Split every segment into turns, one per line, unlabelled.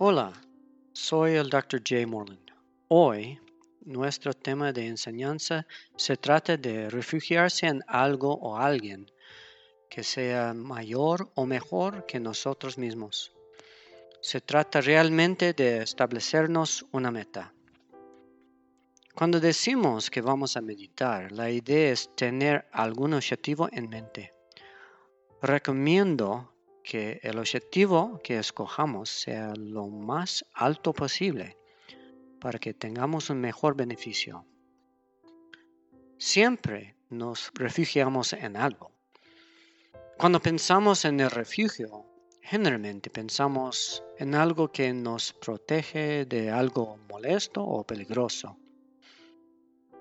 Hola, soy el Dr. J. Morland. Hoy, nuestro tema de enseñanza se trata de refugiarse en algo o alguien que sea mayor o mejor que nosotros mismos. Se trata realmente de establecernos una meta. Cuando decimos que vamos a meditar, la idea es tener algún objetivo en mente. Recomiendo que el objetivo que escojamos sea lo más alto posible para que tengamos un mejor beneficio. Siempre nos refugiamos en algo. Cuando pensamos en el refugio, generalmente pensamos en algo que nos protege de algo molesto o peligroso.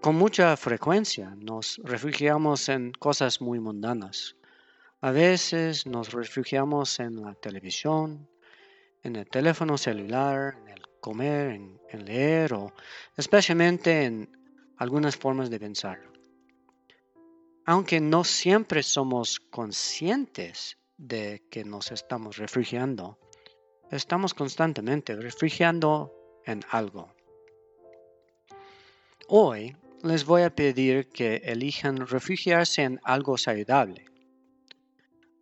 Con mucha frecuencia nos refugiamos en cosas muy mundanas. A veces nos refugiamos en la televisión, en el teléfono celular, en el comer, en, leer o especialmente en algunas formas de pensar. Aunque no siempre somos conscientes de que nos estamos refugiando, estamos constantemente refugiando en algo. Hoy les voy a pedir que elijan refugiarse en algo saludable.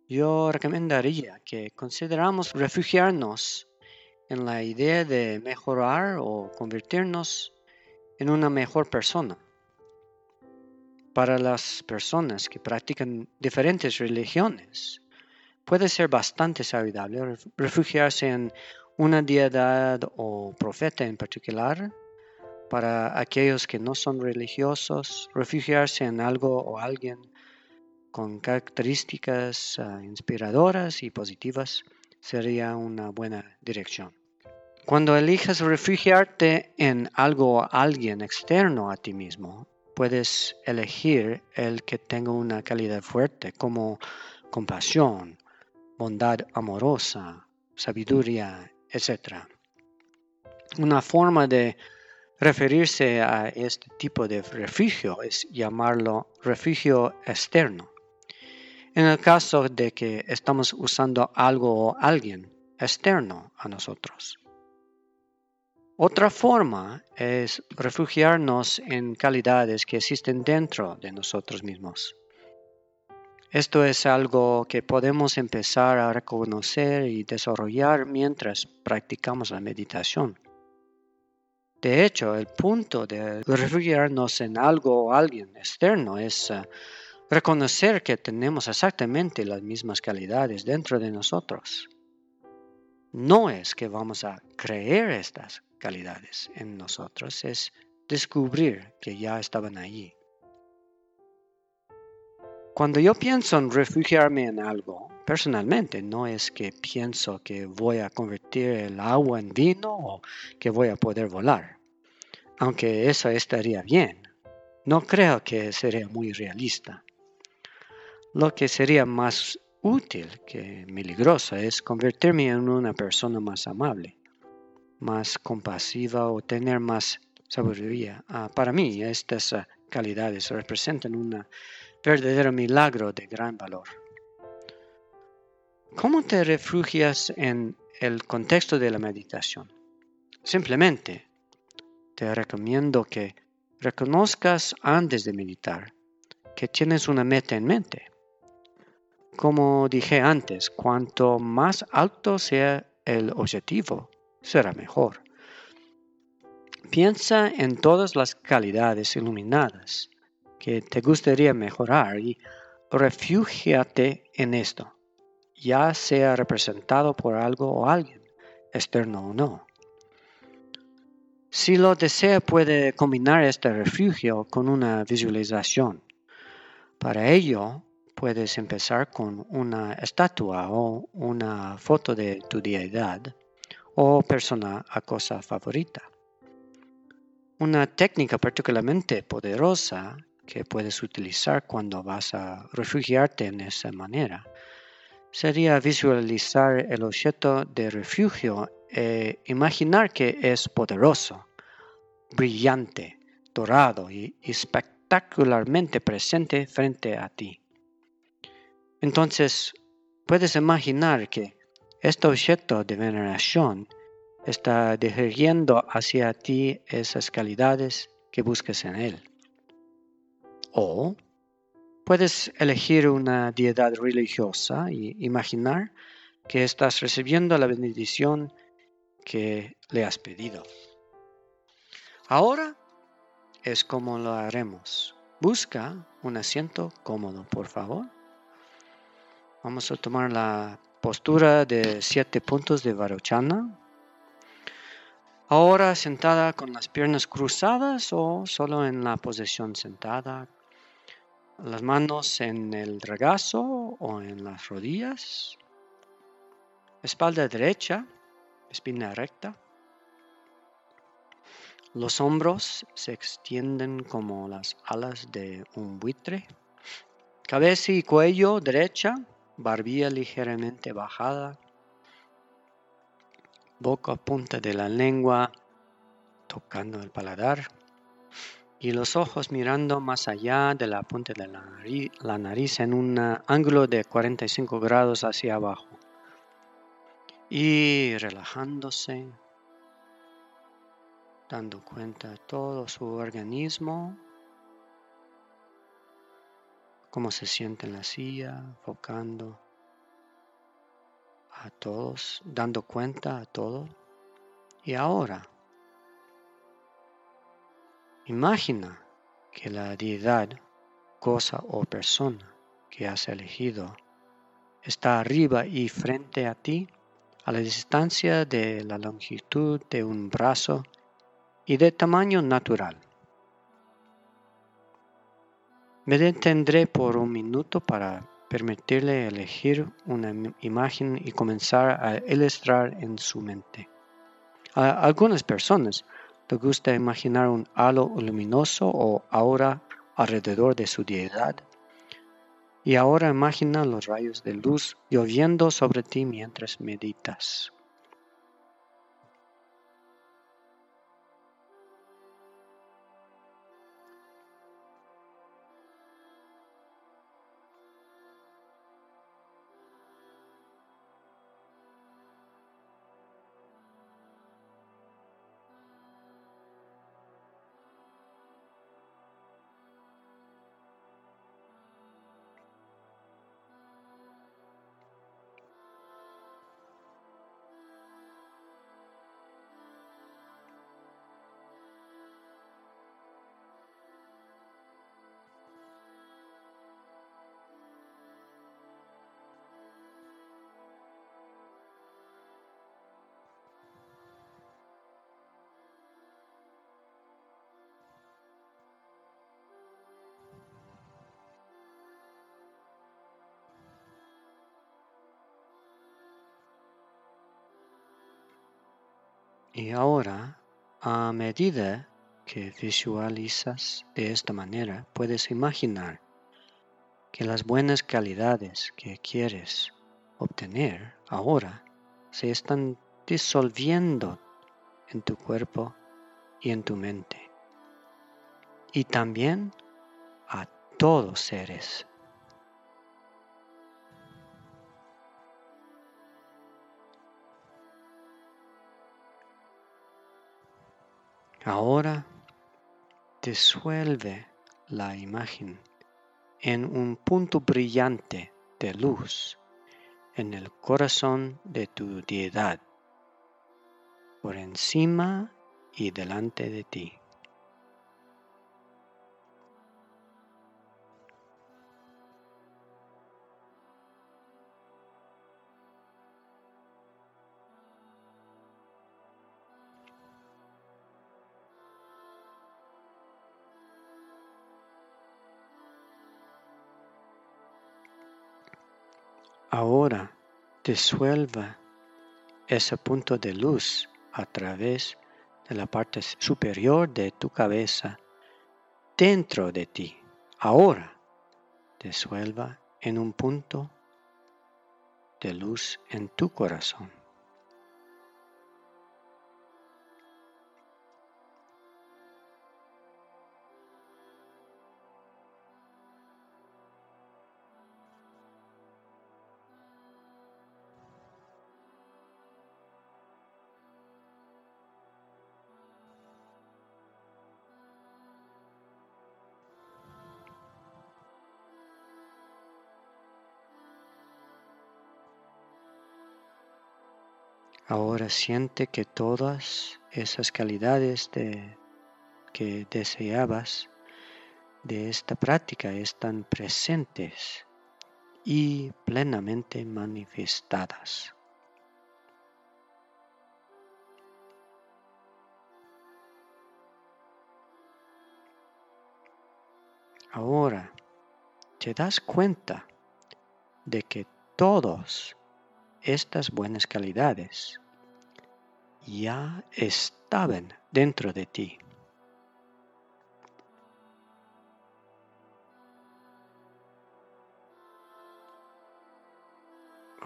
Yo recomendaría que consideramos refugiarnos en la idea de mejorar o convertirnos en una mejor persona. Para las personas que practican diferentes religiones, puede ser bastante saludable refugiarse en una deidad o profeta en particular para aquellos que no son religiosos, refugiarse en algo o alguien con características ah, inspiradoras y positivas sería una buena dirección. Cuando elijas refugiarte en algo o alguien externo a ti mismo, puedes elegir el que tenga una calidad fuerte como compasión, bondad amorosa, sabiduría, etc. Una forma de Referirse a este tipo de refugio es llamarlo refugio externo. En el caso de que estamos usando algo o alguien externo a nosotros. Otra forma es refugiarnos en calidades que existen dentro de nosotros mismos. Esto es algo que podemos empezar a reconocer y desarrollar mientras practicamos la meditación. De hecho, el punto de refugiarnos en algo o alguien externo es eh, reconocer que tenemos exactamente las mismas calidades dentro de nosotros. No es que vamos a creer estas calidades en nosotros, es descubrir que ya estaban allí. Cuando yo pienso en refugiarme en algo, personalmente no es que pienso que voy a convertir el agua en vino o que voy a poder volar. Aunque eso estaría bien, no creo que sería muy realista. Lo que sería más útil que milagrosa es convertirme en una persona más amable, más compasiva o tener más sabiduría. Ah, para mí, estas ah, calidades representan un verdadero milagro de gran valor. ¿Cómo te refugias en el contexto de la meditación? Simplemente te recomiendo que reconozcas antes de meditar que tienes una meta en mente. Como dije antes, cuanto más alto sea el objetivo, será mejor. Piensa en todas las calidades iluminadas que te gustaría mejorar y refúgiate en esto, ya sea representado por algo o alguien, externo o no. Si lo desea puede combinar este refugio con una visualización. Para ello, puedes empezar con una estatua o una foto de tu deidad o persona a cosa favorita. Una técnica particularmente poderosa que puedes utilizar cuando vas a refugiarte en esa manera sería visualizar el objeto de refugio e imaginar que es poderoso, brillante, dorado y espectacularmente presente frente a ti. Entonces, puedes imaginar que este objeto de veneración está dirigiendo hacia ti esas calidades que busques en Él. O puedes elegir una deidad religiosa y imaginar que estás recibiendo la bendición que le has pedido. Ahora es como lo haremos. Busca un asiento cómodo, por favor. Vamos a tomar la postura de siete puntos de Varochana. Ahora sentada con las piernas cruzadas o solo en la posición sentada. Las manos en el regazo o en las rodillas. Espalda derecha, espina recta. Los hombros se extienden como las alas de un buitre. Cabeza y cuello derecha, barbilla ligeramente bajada. Boca punta de la lengua tocando el paladar. Y los ojos mirando más allá de la punta de la nariz, la nariz en un ángulo de 45 grados hacia abajo. Y relajándose dando cuenta de todo su organismo, cómo se siente en la silla, enfocando a todos, dando cuenta a todo. Y ahora, imagina que la deidad, cosa o persona que has elegido está arriba y frente a ti a la distancia de la longitud de un brazo y de tamaño natural. Me detendré por un minuto para permitirle elegir una imagen y comenzar a ilustrar en su mente. A algunas personas les gusta imaginar un halo luminoso o aura alrededor de su deidad. Y ahora imagina los rayos de luz lloviendo sobre ti mientras meditas. Y ahora, a medida que visualizas de esta manera, puedes imaginar que las buenas calidades que quieres obtener ahora se están disolviendo en tu cuerpo y en tu mente. Y también a todos seres Ahora disuelve la imagen en un punto brillante de luz en el corazón de tu deidad, por encima y delante de ti. Disuelva ese punto de luz a través de la parte superior de tu cabeza dentro de ti. Ahora disuelva en un punto de luz en tu corazón. Ahora siente que todas esas calidades de, que deseabas de esta práctica están presentes y plenamente manifestadas. Ahora te das cuenta de que todas estas buenas calidades ya estaban dentro de ti.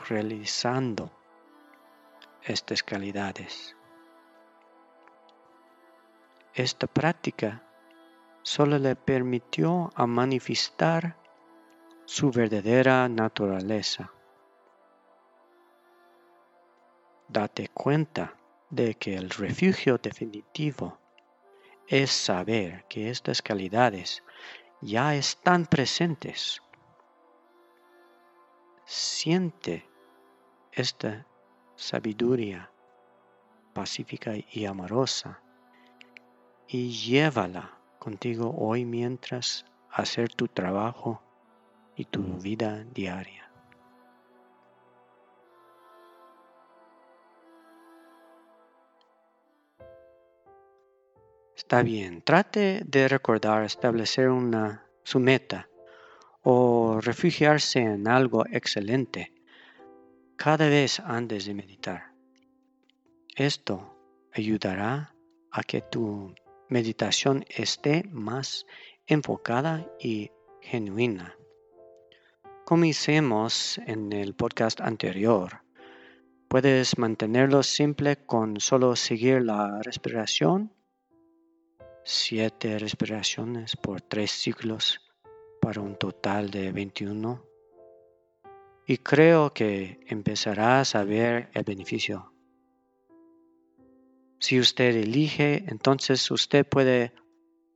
realizando estas calidades. Esta práctica solo le permitió a manifestar su verdadera naturaleza. Date cuenta de que el refugio definitivo es saber que estas calidades ya están presentes. Siente esta sabiduría pacífica y amorosa y llévala contigo hoy mientras hacer tu trabajo y tu vida diaria. Está bien, trate de recordar establecer una, su meta o refugiarse en algo excelente cada vez antes de meditar. Esto ayudará a que tu meditación esté más enfocada y genuina. Como hicimos en el podcast anterior, puedes mantenerlo simple con solo seguir la respiración. Siete respiraciones por tres ciclos para un total de 21. Y creo que empezarás a ver el beneficio si usted elige, entonces usted puede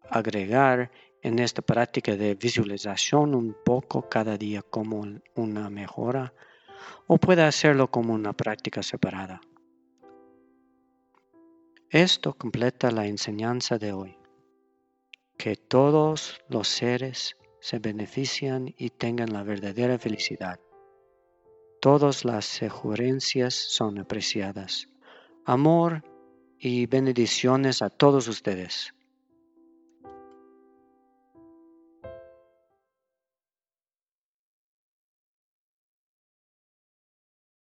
agregar en esta práctica de visualización un poco cada día como una mejora o puede hacerlo como una práctica separada. Esto completa la enseñanza de hoy, que todos los seres se benefician y tengan la verdadera felicidad. Todas las sugerencias son apreciadas. Amor y bendiciones a todos ustedes.